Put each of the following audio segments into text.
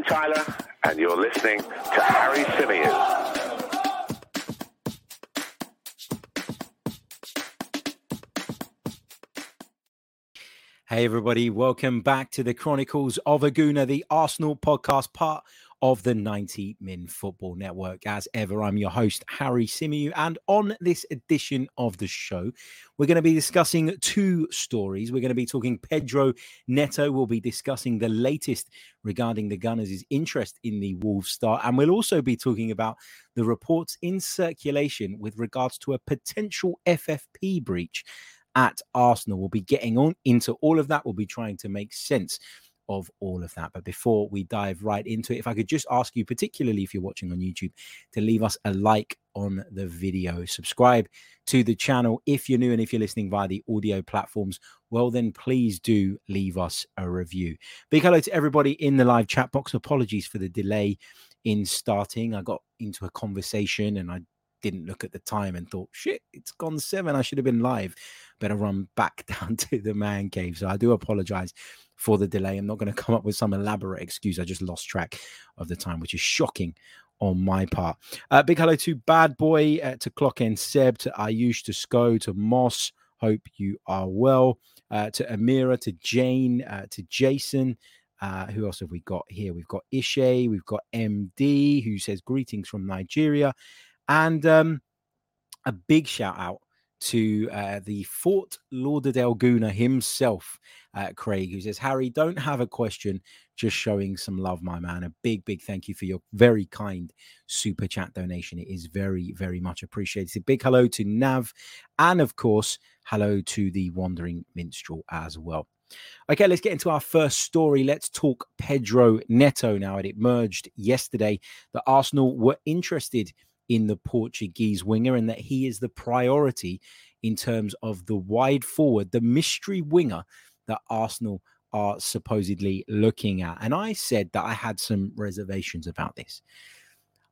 Tyler, and you're listening to Harry Symeou. Hey, everybody, welcome back to the Chronicles of a Gooner, the Arsenal podcast, part of the 90 Min Football Network. As ever, I'm your host, Harry Symeou, and on this edition of the show, we're going to be discussing two stories. We're going to be talking Pedro Neto. We'll be discussing the latest regarding the Gunners' interest in the Wolves star, and we'll also be talking about the reports in circulation with regards to a potential FFP breach at Arsenal. We'll be getting on into all of that. We'll be trying to make sense of all of that. But before we dive right into it, if I could just ask you, particularly if you're watching on YouTube, to leave us a like on the video, subscribe to the channel if you're new and if you're listening via the audio platforms, well, then please do leave us a review. Big hello to everybody in the live chat box. Apologies for the delay in starting. I got into a conversation and I didn't look at the time and thought, shit, it's gone seven. I should have been live. Better run back down to the man cave. So I do apologize for the delay. I'm not going to come up with some elaborate excuse. I just lost track of the time, which is shocking on my part. Uh, big hello to Bad Boy, uh, to Clock End Seb, to Ayush, to Sko, to Moss. Hope you are well. Uh, to Amira, to Jane, uh, to Jason. Uh, who else have we got here? We've got Ishay, we've got MD, who says greetings from Nigeria. And um, a big shout out to uh, the Fort Lauderdale Gooner himself, uh, Craig, who says, Harry, don't have a question, just showing some love, my man. A big, big thank you for your very kind super chat donation. It is very, very much appreciated. A big hello to Nav, and of course, hello to the Wandering Minstrel as well. Okay, let's get into our first story. Let's talk Pedro Neto now. It emerged yesterday that Arsenal were interested in the Portuguese winger and that he is the priority in terms of the wide forward, the mystery winger that Arsenal are supposedly looking at. And I said that I had some reservations about this.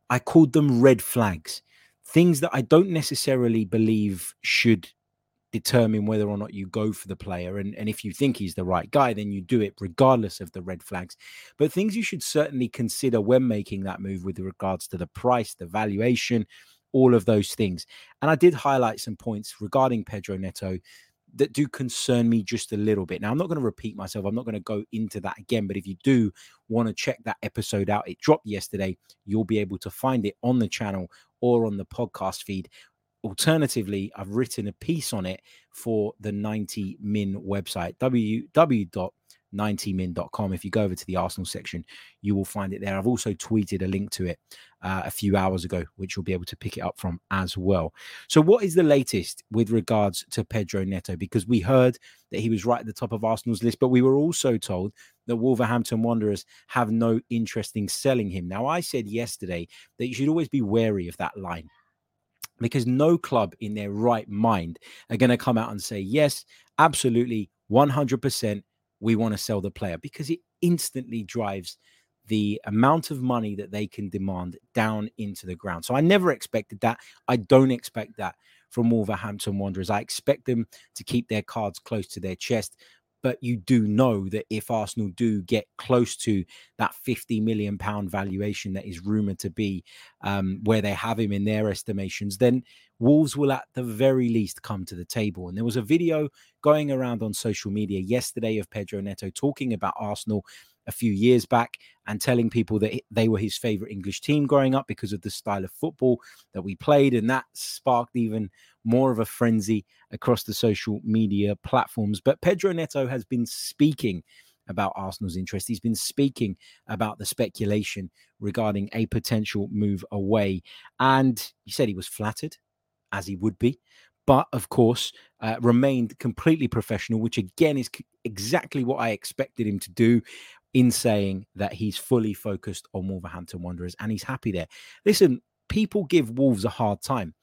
I called them red flags, things that I don't necessarily believe should determine whether or not you go for the player. And, and if you think he's the right guy, then you do it regardless of the red flags. But things you should certainly consider when making that move with regards to the price, the valuation, all of those things. And I did highlight some points regarding Pedro Neto that do concern me just a little bit. Now, I'm not going to repeat myself. I'm not going to go into that again. But if you do want to check that episode out, it dropped yesterday. You'll be able to find it on the channel or on the podcast feed Alternatively, I've written a piece on it for the 90 Min website, www.90min.com. If you go over to the Arsenal section, you will find it there. I've also tweeted a link to it uh, a few hours ago, which you'll be able to pick it up from as well. So, what is the latest with regards to Pedro Neto? Because we heard that he was right at the top of Arsenal's list, but we were also told that Wolverhampton Wanderers have no interest in selling him. Now, I said yesterday that you should always be wary of that line because no club in their right mind are going to come out and say, yes, absolutely, 100%, we want to sell the player because it instantly drives the amount of money that they can demand down into the ground. So I never expected that. I don't expect that from Wolverhampton Wanderers. I expect them to keep their cards close to their chest but you do know that if Arsenal do get close to that 50 million pound valuation that is rumored to be um, where they have him in their estimations, then Wolves will at the very least come to the table. And there was a video going around on social media yesterday of Pedro Neto talking about Arsenal a few years back and telling people that they were his favorite English team growing up because of the style of football that we played. And that sparked even more of a frenzy across the social media platforms. But Pedro Neto has been speaking about Arsenal's interest. He's been speaking about the speculation regarding a potential move away. And he said he was flattered, as he would be, but of course, uh, remained completely professional, which again is c- exactly what I expected him to do in saying that he's fully focused on Wolverhampton Wanderers and he's happy there. Listen, people give Wolves a hard time,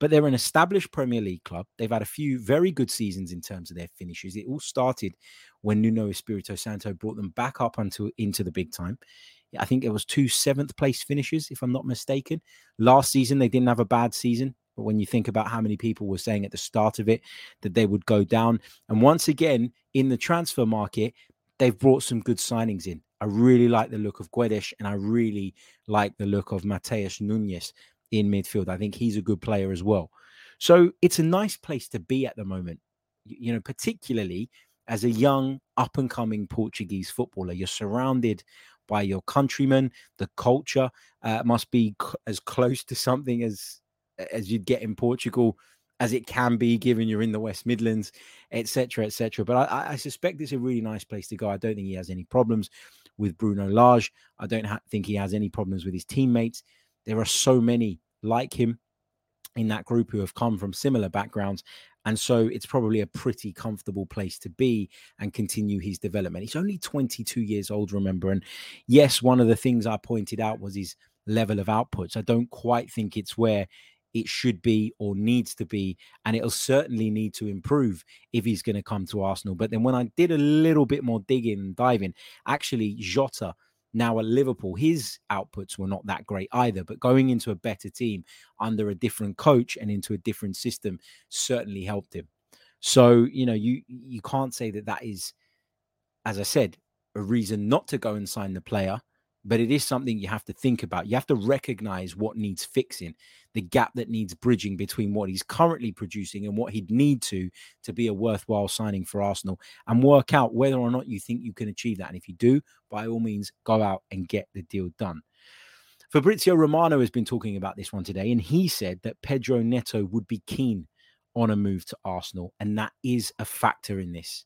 but they're an established Premier League club. They've had a few very good seasons in terms of their finishes. It all started when Nuno Espirito Santo brought them back up onto into the big time. I think it was two seventh place finishes, if I'm not mistaken. Last season, they didn't have a bad season. But when you think about how many people were saying at the start of it that they would go down, and once again in the transfer market, they've brought some good signings in. I really like the look of Guedes and I really like the look of Matheus Nunes in midfield. I think he's a good player as well. So it's a nice place to be at the moment, you know, particularly as a young, up and coming Portuguese footballer. You're surrounded by your countrymen. The culture uh, must be c- as close to something as as you'd get in Portugal as it can be, given you're in the West Midlands, etc., etc. But I, I, suspect it's a really nice place to go. I don't think he has any problems with Bruno Lage. I don't ha- think he has any problems with his teammates. There are so many like him in that group who have come from similar backgrounds. And so it's probably a pretty comfortable place to be and continue his development. He's only 22 years old, remember. And yes, one of the things I pointed out was his level of outputs. I don't quite think it's where it should be or needs to be. And it'll certainly need to improve if he's going to come to Arsenal. But then when I did a little bit more digging and diving, actually, Jota now at Liverpool, his outputs were not that great either. But going into a better team under a different coach and into a different system certainly helped him. So you know, you you can't say that that is, as I said, a reason not to go and sign the player but it is something you have to think about. You have to recognize what needs fixing, the gap that needs bridging between what he's currently producing and what he'd need to to be a worthwhile signing for Arsenal, and work out whether or not you think you can achieve that. And if you do, by all means, go out and get the deal done. Fabrizio Romano has been talking about this one today, and he said that Pedro Neto would be keen on a move to Arsenal, and that is a factor in this.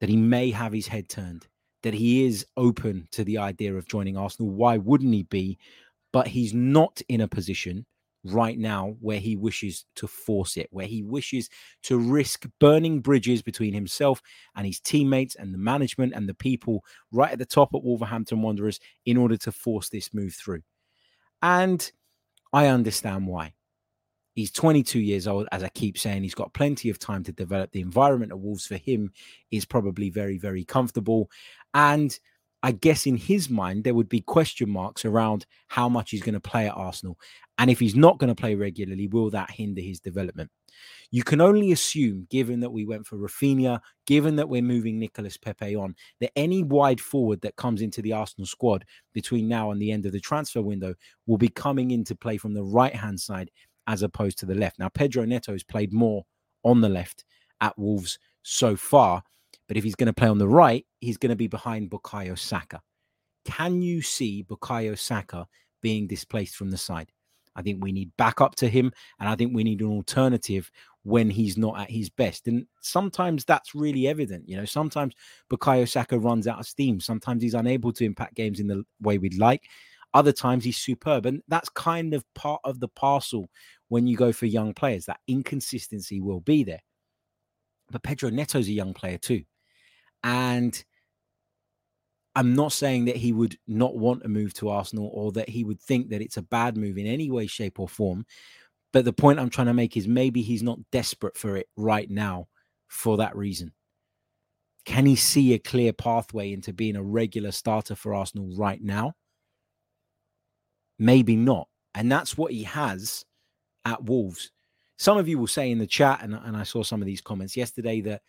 That he may have his head turned that he is open to the idea of joining Arsenal. Why wouldn't he be? But he's not in a position right now where he wishes to force it, where he wishes to risk burning bridges between himself and his teammates and the management and the people right at the top at Wolverhampton Wanderers in order to force this move through. And I understand why. He's 22 years old. As I keep saying, he's got plenty of time to develop. The environment of Wolves for him is probably very, very comfortable. And I guess in his mind, there would be question marks around how much he's going to play at Arsenal. And if he's not going to play regularly, will that hinder his development? You can only assume, given that we went for Raphinha, given that we're moving Nicolas Pepe on, that any wide forward that comes into the Arsenal squad between now and the end of the transfer window will be coming into play from the right hand side as opposed to the left. Now, Pedro Neto has played more on the left at Wolves so far, but if he's going to play on the right, he's going to be behind Bukayo Saka. Can you see Bukayo Saka being displaced from the side? I think we need backup to him, and I think we need an alternative when he's not at his best. And sometimes that's really evident. You know, sometimes Bukayo Saka runs out of steam. Sometimes he's unable to impact games in the way we'd like. Other times he's superb. And that's kind of part of the parcel when you go for young players. That inconsistency will be there. But Pedro Neto's a young player too. And I'm not saying that he would not want a move to Arsenal or that he would think that it's a bad move in any way, shape, or form. But the point I'm trying to make is maybe he's not desperate for it right now for that reason. Can he see a clear pathway into being a regular starter for Arsenal right now? Maybe not. And that's what he has at Wolves. Some of you will say in the chat, and, and I saw some of these comments yesterday, that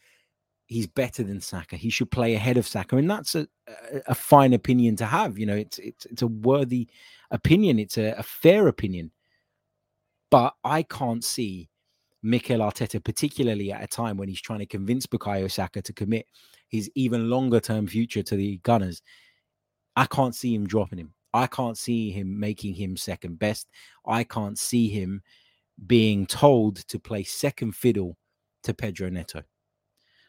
he's better than Saka. He should play ahead of Saka, and that's a, a, a fine opinion to have. You know, it's it's it's a worthy opinion. It's a, a fair opinion, but I can't see Mikel Arteta, particularly at a time when he's trying to convince Bukayo Saka to commit his even longer term future to the Gunners. I can't see him dropping him. I can't see him making him second best. I can't see him being told to play second fiddle to Pedro Neto.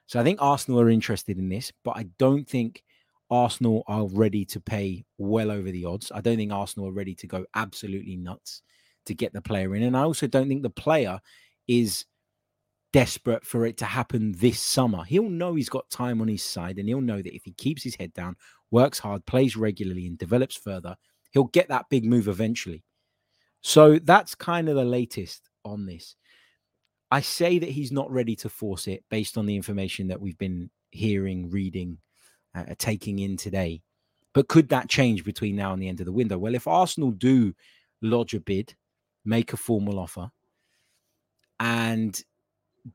So I think Arsenal are interested in this, but I don't think Arsenal are ready to pay well over the odds. I don't think Arsenal are ready to go absolutely nuts to get the player in. And I also don't think the player is desperate for it to happen this summer. He'll know he's got time on his side, and he'll know that if he keeps his head down, works hard, plays regularly, and develops further, he'll get that big move eventually. So that's kind of the latest on this. I say that he's not ready to force it based on the information that we've been hearing, reading, uh, uh, taking in today. But could that change between now and the end of the window? Well, if Arsenal do lodge a bid, make a formal offer, and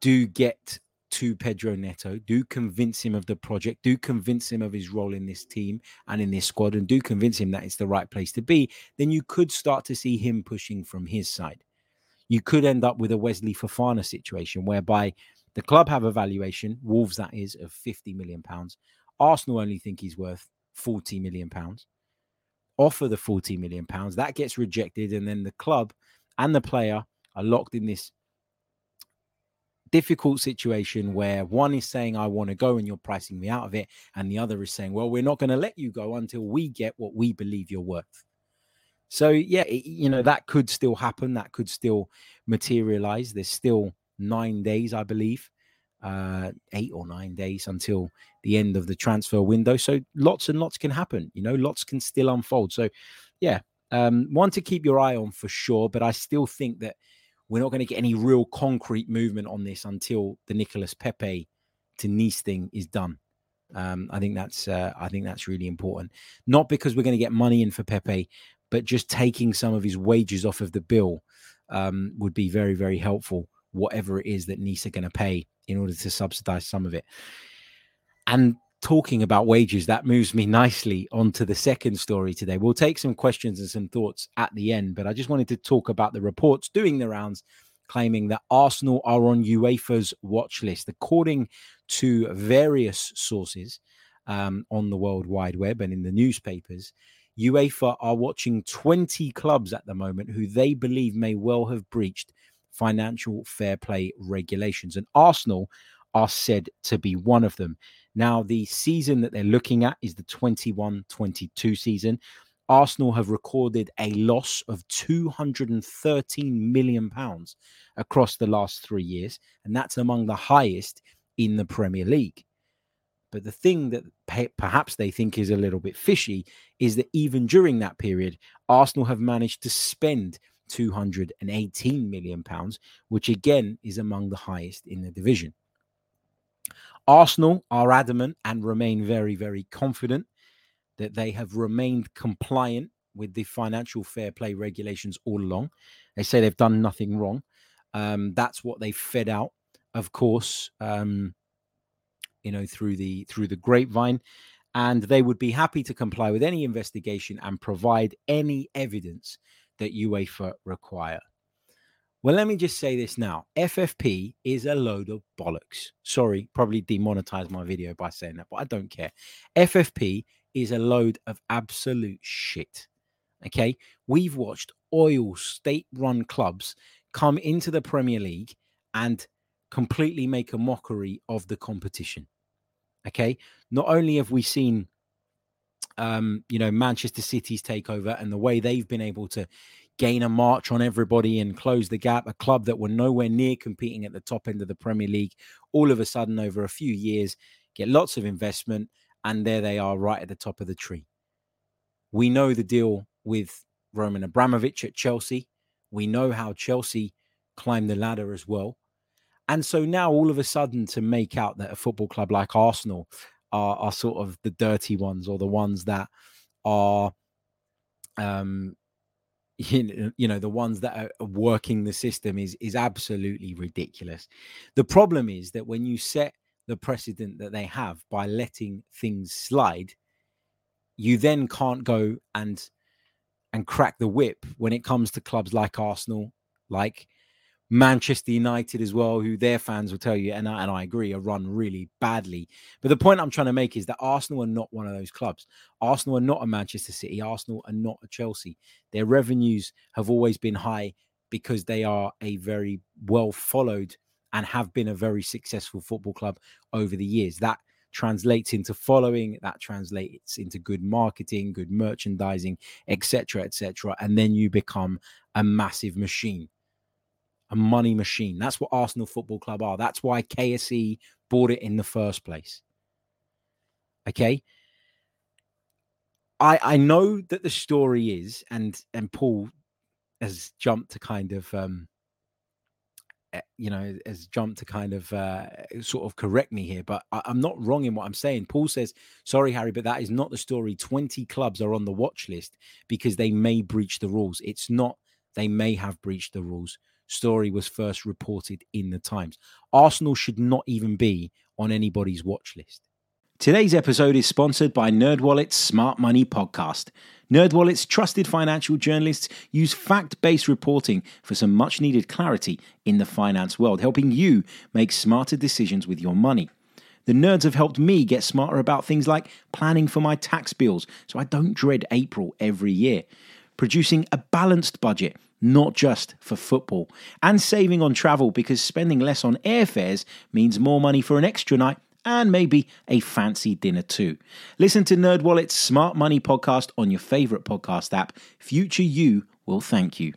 do get to Pedro Neto, do convince him of the project, do convince him of his role in this team and in this squad, and do convince him that it's the right place to be, then you could start to see him pushing from his side. You could end up with a Wesley Fofana situation whereby the club have a valuation, Wolves that is, of 50 million pounds. Arsenal only think he's worth 40 million pounds. Offer the 40 million pounds, that gets rejected, and then the club and the player are locked in this difficult situation where one is saying I want to go and you're pricing me out of it, and the other is saying, well, we're not going to let you go until we get what we believe you're worth. So yeah, it, you know that could still happen. That could still materialize. There's still nine days, I believe, uh, eight or nine days until the end of the transfer window. So lots and lots can happen. You know, lots can still unfold. So yeah, um, one to keep your eye on for sure. But I still think that we're not going to get any real concrete movement on this until the Nicolas Pepe to Nice thing is done. Um, I think that's uh, I think that's really important. Not because we're going to get money in for Pepe, but just taking some of his wages off of the bill um, would be very very helpful. Whatever it is that Nice are going to pay in order to subsidize some of it. And talking about wages, that moves me nicely onto the second story today. We'll take some questions and some thoughts at the end, but I just wanted to talk about the reports doing the rounds claiming that Arsenal are on UEFA's watch list. According to various sources um, on the World Wide Web and in the newspapers, UEFA are watching 20 clubs at the moment who they believe may well have breached financial fair play regulations. And Arsenal are said to be one of them. Now, the season that they're looking at is the 21 22 season. Arsenal have recorded a loss of 213 million pounds across the last three years, and that's among the highest in the Premier League. But the thing that perhaps they think is a little bit fishy is that even during that period, Arsenal have managed to spend 218 million pounds, which again is among the highest in the division. Arsenal are adamant and remain very, very confident that they have remained compliant with the financial fair play regulations all along. They say they've done nothing wrong. Um, that's what they fed out, of course, um, you know, through the through the grapevine, and they would be happy to comply with any investigation and provide any evidence that UEFA require. Well, let me just say this now. FFP is a load of bollocks. Sorry, probably demonetize my video by saying that, but I don't care. FFP is a load of absolute shit. Okay. We've watched oil state run clubs come into the Premier League and completely make a mockery of the competition. Okay. Not only have we seen, um, you know, Manchester City's takeover and the way they've been able to gain a march on everybody and close the gap. A club that were nowhere near competing at the top end of the Premier League, all of a sudden, over a few years, get lots of investment, and there they are right at the top of the tree. We know the deal with Roman Abramovich at Chelsea. We know how Chelsea climbed the ladder as well. And so now, all of a sudden, to make out that a football club like Arsenal are, are sort of the dirty ones or the ones that are um, Uh, you know the ones that are uh, working the system is is absolutely ridiculous. The problem is that when you set the precedent that they have by letting things slide you then can't go and and crack the whip when it comes to clubs like arsenal like Manchester United as well, who their fans will tell you, and I, and I agree, are run really badly. But the point I'm trying to make is that Arsenal are not one of those clubs. Arsenal are not a Manchester City. Arsenal are not a Chelsea. Their revenues have always been high because they are a very well followed and have been a very successful football club over the years. That translates into following that translates into good marketing good merchandising etc etc and then you become a massive machine a money machine. That's what Arsenal Football Club are. That's why KSE bought it in the first place. Okay. I I know that the story is, and and Paul has jumped to kind of um eh, you know has jumped to kind of uh sort of correct me here but I, i'm not wrong in what i'm saying paul says sorry harry but that is not the story 20 clubs are on the watch list because they may breach the rules it's not they may have breached the rules story was first reported in the times arsenal should not even be on anybody's watch list Today's episode is sponsored by NerdWallet's Smart Money Podcast. NerdWallet's trusted financial journalists use fact-based reporting for some much-needed clarity in the finance world, helping you make smarter decisions with your money. The nerds have helped me get smarter about things like planning for my tax bills so I don't dread April every year, producing a balanced budget not just for football, and saving on travel because spending less on airfares means more money for an extra night and maybe a fancy dinner too. Listen to NerdWallet's Smart Money podcast on your favorite podcast app. Future you will thank you.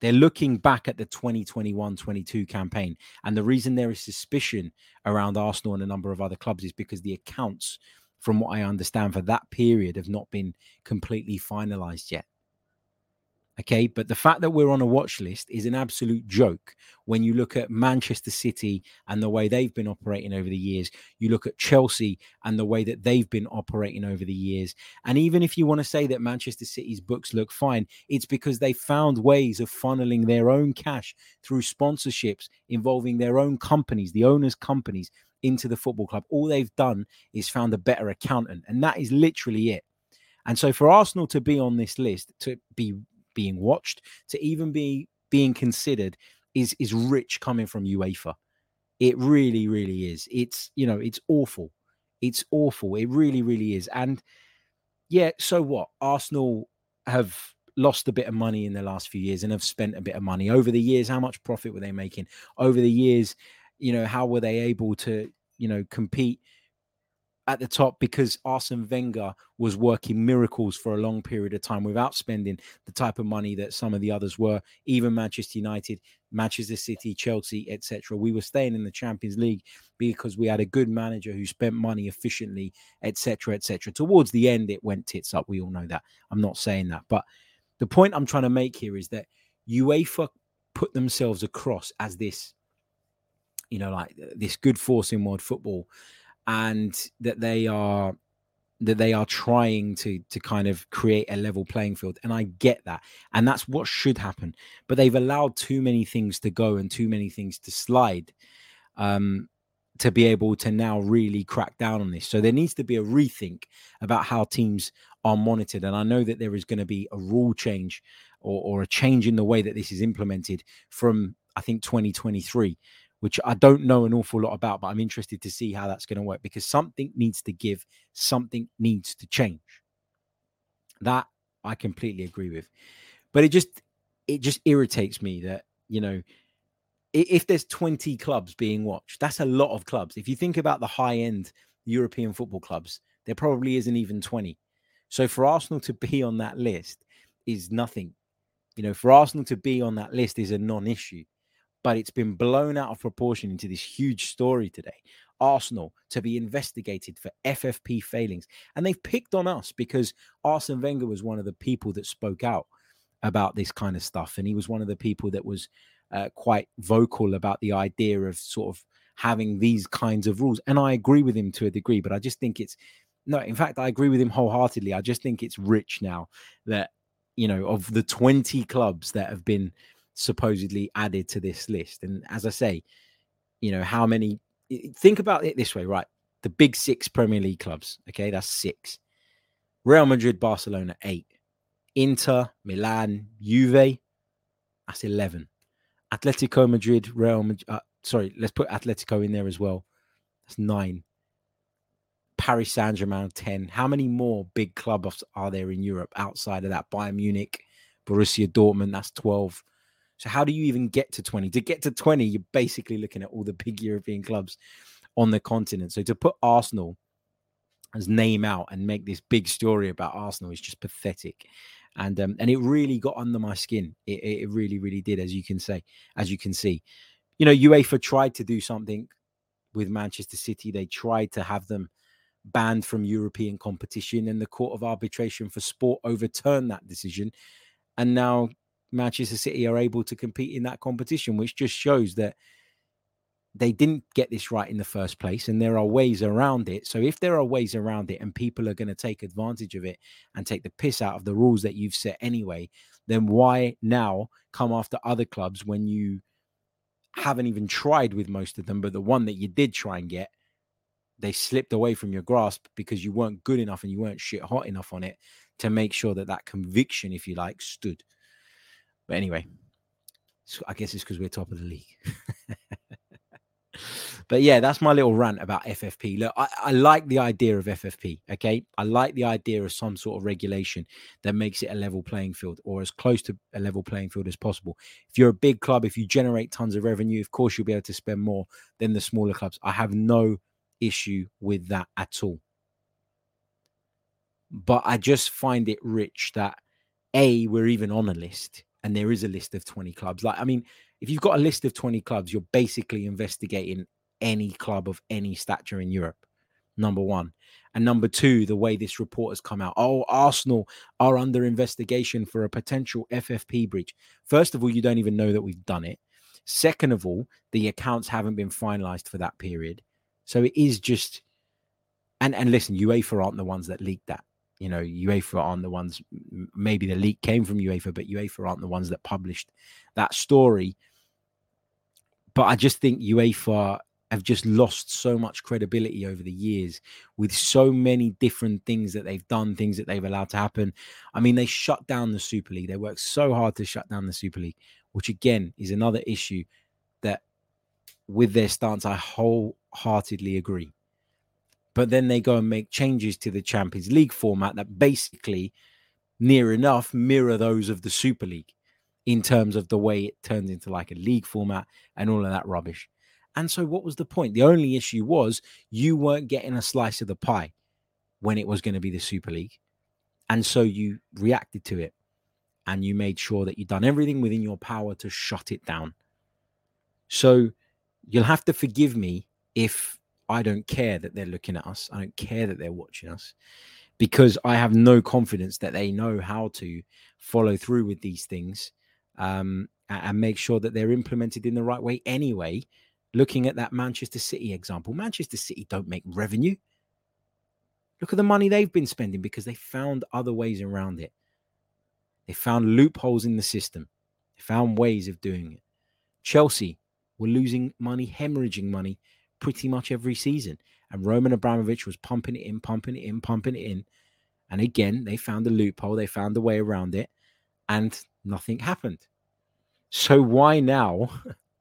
They're looking back at the 2021 22 campaign. And the reason there is suspicion around Arsenal and a number of other clubs is because the accounts, from what I understand, for that period have not been completely finalized yet. Okay. But the fact that we're on a watch list is an absolute joke when you look at Manchester City and the way they've been operating over the years. You look at Chelsea and the way that they've been operating over the years. And even if you want to say that Manchester City's books look fine, it's because they found ways of funneling their own cash through sponsorships involving their own companies, the owners' companies, into the football club. All they've done is found a better accountant. And that is literally it. And so for Arsenal to be on this list, to be being watched, to even be being considered is is rich coming from UEFA. It really, really is. It's you know, it's awful. It's awful. It really, really is. And yeah, so what? Arsenal have lost a bit of money in the last few years and have spent a bit of money over the years. How much profit were they making over the years? You know, how were they able to, you know, compete at the top because Arsene Wenger was working miracles for a long period of time without spending the type of money that some of the others were, even Manchester United, Manchester City, Chelsea, etc. We were staying in the Champions League because we had a good manager who spent money efficiently, etc., etc. Towards the end, it went tits up. We all know that. I'm not saying that, but the point I'm trying to make here is that UEFA put themselves across as this, you know, like this good force in world football and that they are that they are trying to to kind of create a level playing field and i get that and that's what should happen but they've allowed too many things to go and too many things to slide um to be able to now really crack down on this so there needs to be a rethink about how teams are monitored and i know that there is going to be a rule change or, or a change in the way that this is implemented from i think 2023 which I don't know an awful lot about, but I'm interested to see how that's going to work because something needs to give, something needs to change. That I completely agree with. But it just it just irritates me that, you know, if there's 20 clubs being watched, that's a lot of clubs. If you think about the high end European football clubs, there probably isn't even 20. So for Arsenal to be on that list is nothing. You know, for Arsenal to be on that list is a non issue but it's been blown out of proportion into this huge story today. Arsenal to be investigated for FFP failings. And they've picked on us because Arsene Wenger was one of the people that spoke out about this kind of stuff. And he was one of the people that was uh, quite vocal about the idea of sort of having these kinds of rules. And I agree with him to a degree, but I just think it's no, in fact, I agree with him wholeheartedly. I just think it's rich now that, you know, of the 20 clubs that have been supposedly added to this list. And as I say, you know, how many think about it this way, right? The big six Premier League clubs, okay, that's six. Real Madrid, Barcelona, eight. Inter, Milan, Juve, that's 11. Atletico Madrid, Real Madrid, uh, sorry, let's put Atletico in there as well. That's nine. Paris Saint Germain, 10. How many more big clubs are there in Europe outside of that? Bayern Munich, Borussia Dortmund, that's 12. So how do you even get to 20? To get to 20, you're basically looking at all the big European clubs on the continent. So to put Arsenal as name out and make this big story about Arsenal is just pathetic. and um, and it really got under my skin. It, it really, really did, as you can say, as you can see. You know, UEFA tried to do something with Manchester City. They tried to have them banned from European competition, and the Court of Arbitration for Sport overturned that decision. And now Manchester City are able to compete in that competition, which just shows that they didn't get this right in the first place and there are ways around it. So if there are ways around it and people are going to take advantage of it and take the piss out of the rules that you've set anyway, then why now come after other clubs when you haven't even tried with most of them, but the one that you did try and get, they slipped away from your grasp because you weren't good enough and you weren't shit hot enough on it to make sure that that conviction, if you like, stood. But anyway, I guess it's because we're top of the league. but yeah, that's my little rant about FFP. Look, I, I, like the idea of FFP. Okay. I like the idea of some sort of regulation that makes it a level playing field or as close to a level playing field as possible. If you're a big club, if you generate tons of revenue, of course, you'll be able to spend more than the smaller clubs. I have no issue with that at all. But I just find it rich that A, we're even on a list and there is a list of 20 clubs. Like, I mean, if you've got a list of 20 clubs, you're basically investigating any club of any stature in Europe. Number one. And number two, the way this report has come out. Oh, Arsenal are under investigation for a potential FFP breach. First of all, you don't even know that we've done it. Second of all, the accounts haven't been finalized for that period. So it is just and and listen, UEFA aren't the ones that leaked that. You know, UEFA aren't the ones maybe the leak came from UEFA, but UEFA aren't the ones that published that story but I just think UEFA have just lost so much credibility over the years with so many different things that they've done, things that they've allowed to happen. I mean, they shut down the Super League. They worked so hard to shut down the Super League, which again is another issue that with their stance, I wholeheartedly agree. But then they go and make changes to the Champions League format that basically near enough mirror those of the Super League in terms of the way it turns into like a league format and all of that rubbish. And so, what was the point? The only issue was you weren't getting a slice of the pie when it was going to be the Super League. And so you reacted to it and you made sure that you'd done everything within your power to shut it down. So you'll have to forgive me if I don't care that they're looking at us. I don't care that they're watching us because I have no confidence that they know how to follow through with these things um, and make sure that they're implemented in the right way anyway. Looking at that Manchester City example, Manchester City don't make revenue. Look at the money they've been spending because they found other ways around it. They found loopholes in the system. They found ways of doing it. Chelsea were losing money, hemorrhaging money pretty much every season. And Roman Abramovich was pumping it in, pumping it in, pumping it in. And again, they found a loophole, they found a way around it and nothing happened. So why now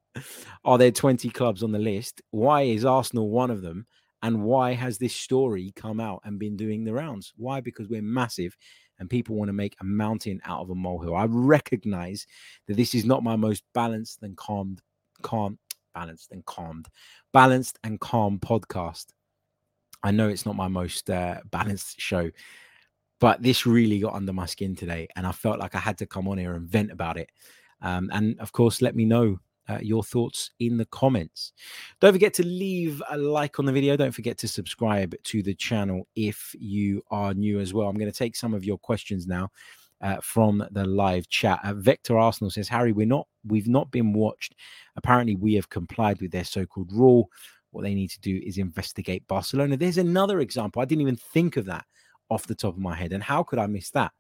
are there 20 clubs on the list? Why is Arsenal one of them? And why has this story come out and been doing the rounds? Why? Because we're massive and people want to make a mountain out of a molehill. I recognize that this is not my most balanced and calmed, calm, balanced and calmed, balanced and calm podcast. I know it's not my most uh, balanced show, but this really got under my skin today, and I felt like I had to come on here and vent about it. Um, and of course, let me know uh, your thoughts in the comments. Don't forget to leave a like on the video. Don't forget to subscribe to the channel if you are new as well. I'm going to take some of your questions now. Uh, from the live chat. Uh, Vector Arsenal says, Harry, we're not, we've not been watched. Apparently, we have complied with their so-called rule. What they need to do is investigate Barcelona. There's another example. I didn't even think of that off the top of my head. And how could I miss that?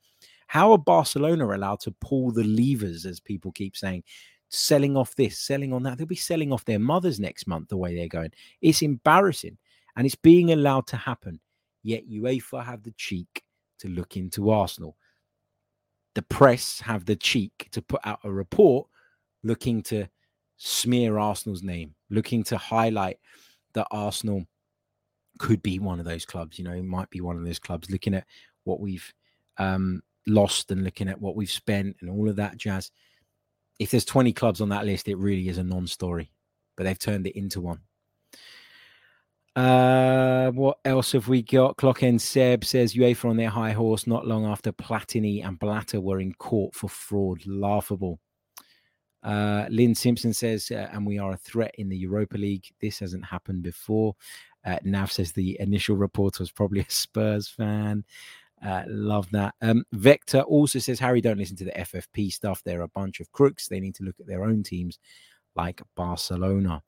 How are Barcelona allowed to pull the levers, as people keep saying, selling off this, selling on that? They'll be selling off their mothers next month the way they're going. It's embarrassing and it's being allowed to happen. Yet UEFA have the cheek to look into Arsenal. The press have the cheek to put out a report looking to smear Arsenal's name, looking to highlight that Arsenal could be one of those clubs. You know, might be one of those clubs looking at what we've um, lost and looking at what we've spent and all of that jazz. If there's 20 clubs on that list, it really is a non story, but they've turned it into one. Uh, what else have we got? Clock end Seb says UEFA on their high horse not long after Platini and Blatter were in court for fraud. Laughable. Uh, Lynn Simpson says, uh, and we are a threat in the Europa League. This hasn't happened before. Uh, Nav says the initial reporter was probably a Spurs fan. Uh, love that. Um, Vector also says, Harry, don't listen to the FFP stuff. They're a bunch of crooks. They need to look at their own teams like Barcelona.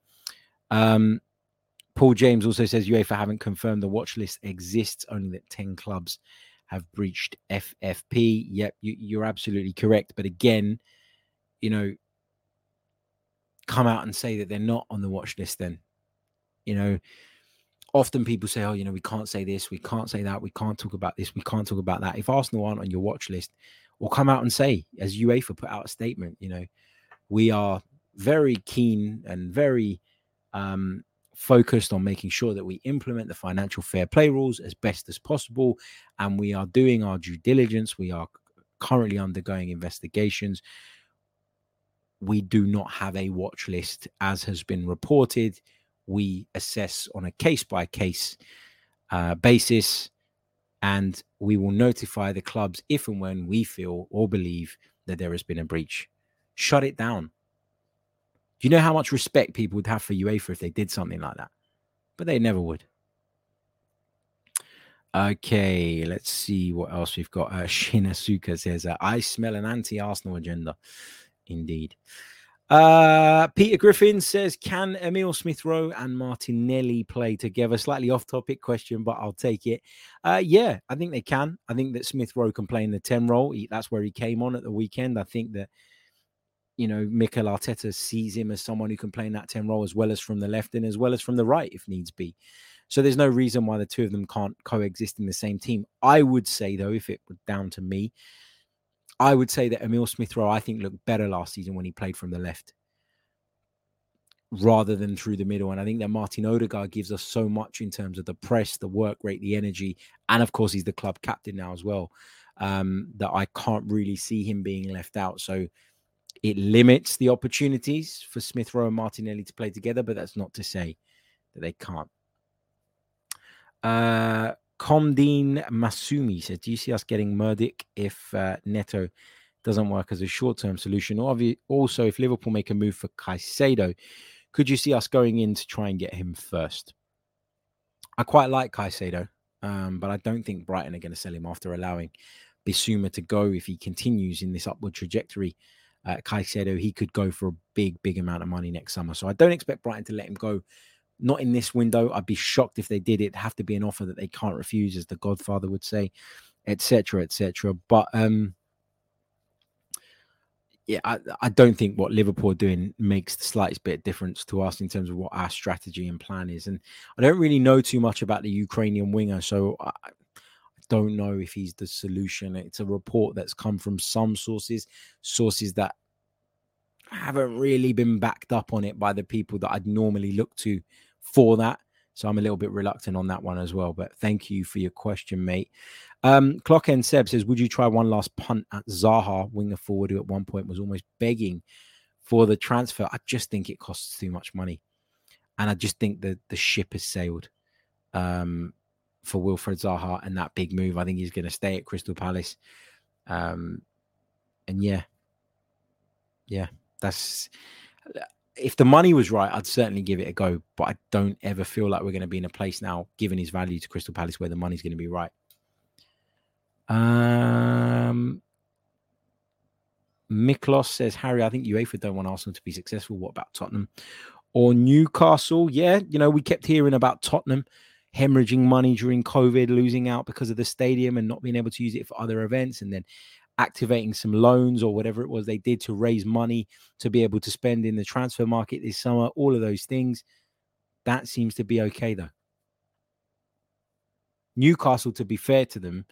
Um, Paul James also says UEFA haven't confirmed the watch list exists, only that 10 clubs have breached FFP. Yep, you, are absolutely correct. But again, you know, come out and say that they're not on the watch list then. You know, often people say, oh, you know, we can't say this, we can't say that, we can't talk about this, we can't talk about that. If Arsenal aren't on your watch list, or come out and say, as UEFA put out a statement, you know, we are very keen and very um, focused on making sure that we implement the financial fair play rules as best as possible. And we are doing our due diligence. We are currently undergoing investigations. We do not have a watch list, as has been reported. We assess on a case by case basis, and we will notify the clubs if and when we feel or believe that there has been a breach. Shut it down. You know how much respect people would have for UEFA if they did something like that? But they never would. Okay, let's see what else we've got. Uh, Shinasuka says, uh, I smell an anti Arsenal agenda. Indeed. Uh, Peter Griffin says, Can Emil Smith Rowe and Martinelli play together? Slightly off topic question, but I'll take it. Uh, yeah, I think they can. I think that Smith Rowe can play in the 10 role. He, that's where he came on at the weekend. I think that you know, Mikel Arteta sees him as someone who can play in that 10 role as well as from the left and as well as from the right if needs be. So there's no reason why the two of them can't coexist in the same team. I would say, though, if it were down to me, I would say that Emil Smith Rowe, I think, looked better last season when he played from the left rather than through the middle. And I think that Martin Odegaard gives us so much in terms of the press, the work rate, the energy. And of course, he's the club captain now as well. Um, that I can't really see him being left out. So it limits the opportunities for Smith Rowe and Martinelli to play together, but that's not to say that they can't. Uh, Masumi says, Do you see us getting Mudryk if uh, Neto doesn't work as a short term solution? Or also, if Liverpool make a move for Caicedo, could you see us going in to try and get him first? I quite like Caicedo, um, but I don't think Brighton are going to sell him after allowing Bissouma to go if he continues in this upward trajectory uh, Caicedo, he could go for a big, big amount of money next summer. So I don't expect Brighton to let him go. Not in this window. I'd be shocked if they did. It'd have to be an offer that they can't refuse, as the Godfather would say, etc., etc. But um, yeah, I, I, don't think what Liverpool are doing makes the slightest bit of difference to us in terms of what our strategy and plan is. And I don't really know too much about the Ukrainian winger, so I, don't know if he's the solution. It's a report that's come from some sources, sources that haven't really been backed up on it by the people that I'd normally look to for that. So I'm a little bit reluctant on that one as well. But thank you for your question, mate. Um, Clock End Seb says, Would you try one last punt at Zaha, winger forward, who at one point was almost begging for the transfer? I just think it costs too much money. And I just think that the ship has sailed. Um, for Wilfred Zaha and that big move. I think he's going to stay at Crystal Palace. Um, and yeah, yeah, that's if the money was right, I'd certainly give it a go. But I don't ever feel like we're going to be in a place now, given his value to Crystal Palace, where the money's going to be right. Um, Miklos says, Harry, I think UEFA don't want Arsenal to be successful. What about Tottenham or Newcastle? Yeah, you know, we kept hearing about Tottenham hemorrhaging money during COVID, losing out because of the stadium and not being able to use it for other events, and then activating some loans or whatever it was they did to raise money to be able to spend in the transfer market this summer, all of those things. That seems to be okay, though. Newcastle, to be fair to them,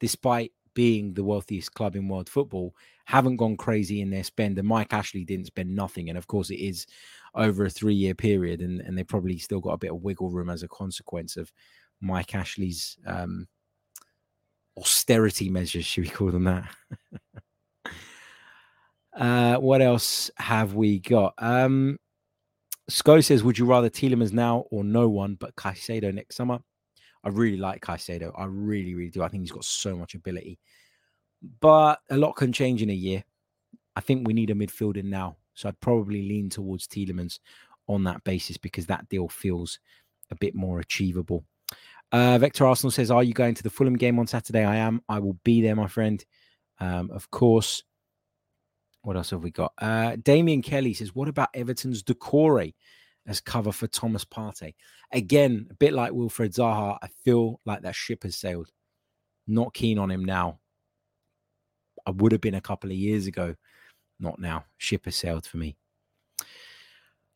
despite being the wealthiest club in world football, haven't gone crazy in their spend. And Mike Ashley didn't spend nothing. And of course, it is over a three year period, and, and they probably still got a bit of wiggle room as a consequence of Mike Ashley's um, austerity measures, should we call them that? uh, what else have we got? Um, says, Would you rather Tielemans now or no one but Caicedo next summer? I really like Caicedo. I really, really do. I think he's got so much ability. But a lot can change in a year. I think we need a midfielder now. So I'd probably lean towards Tielemans on that basis because that deal feels a bit more achievable. Uh, Vector Arsenal says, Are you going to the Fulham game on Saturday? I am. I will be there, my friend. Um, of course. What else have we got? Uh, Damien Kelly says, What about Everton's Doucouré as cover for Thomas Partey? Again, a bit like Wilfried Zaha, I feel like that ship has sailed. Not keen on him now. I would have been a couple of years ago. Not now. Ship has sailed for me.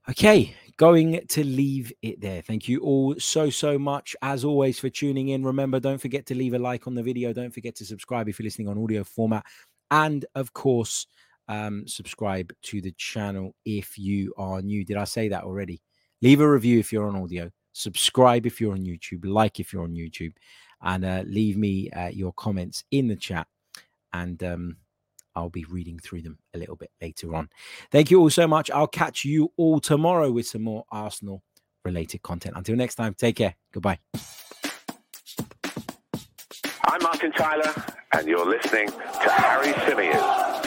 Okay, going to leave it there. Thank you all so, so much, as always, for tuning in. Remember, don't forget to leave a like on the video. Don't forget to subscribe if you're listening on audio format. And of course, um, subscribe to the channel if you are new. Did I say that already? Leave a review if you're on audio. Subscribe if you're on YouTube. Like if you're on YouTube. And uh, leave me uh, your comments in the chat. And um, I'll be reading through them a little bit later on. Thank you all so much. I'll catch you all tomorrow with some more Arsenal related content. Until next time, take care. Goodbye. I'm Martin Tyler, and you're listening to Harry Symeou.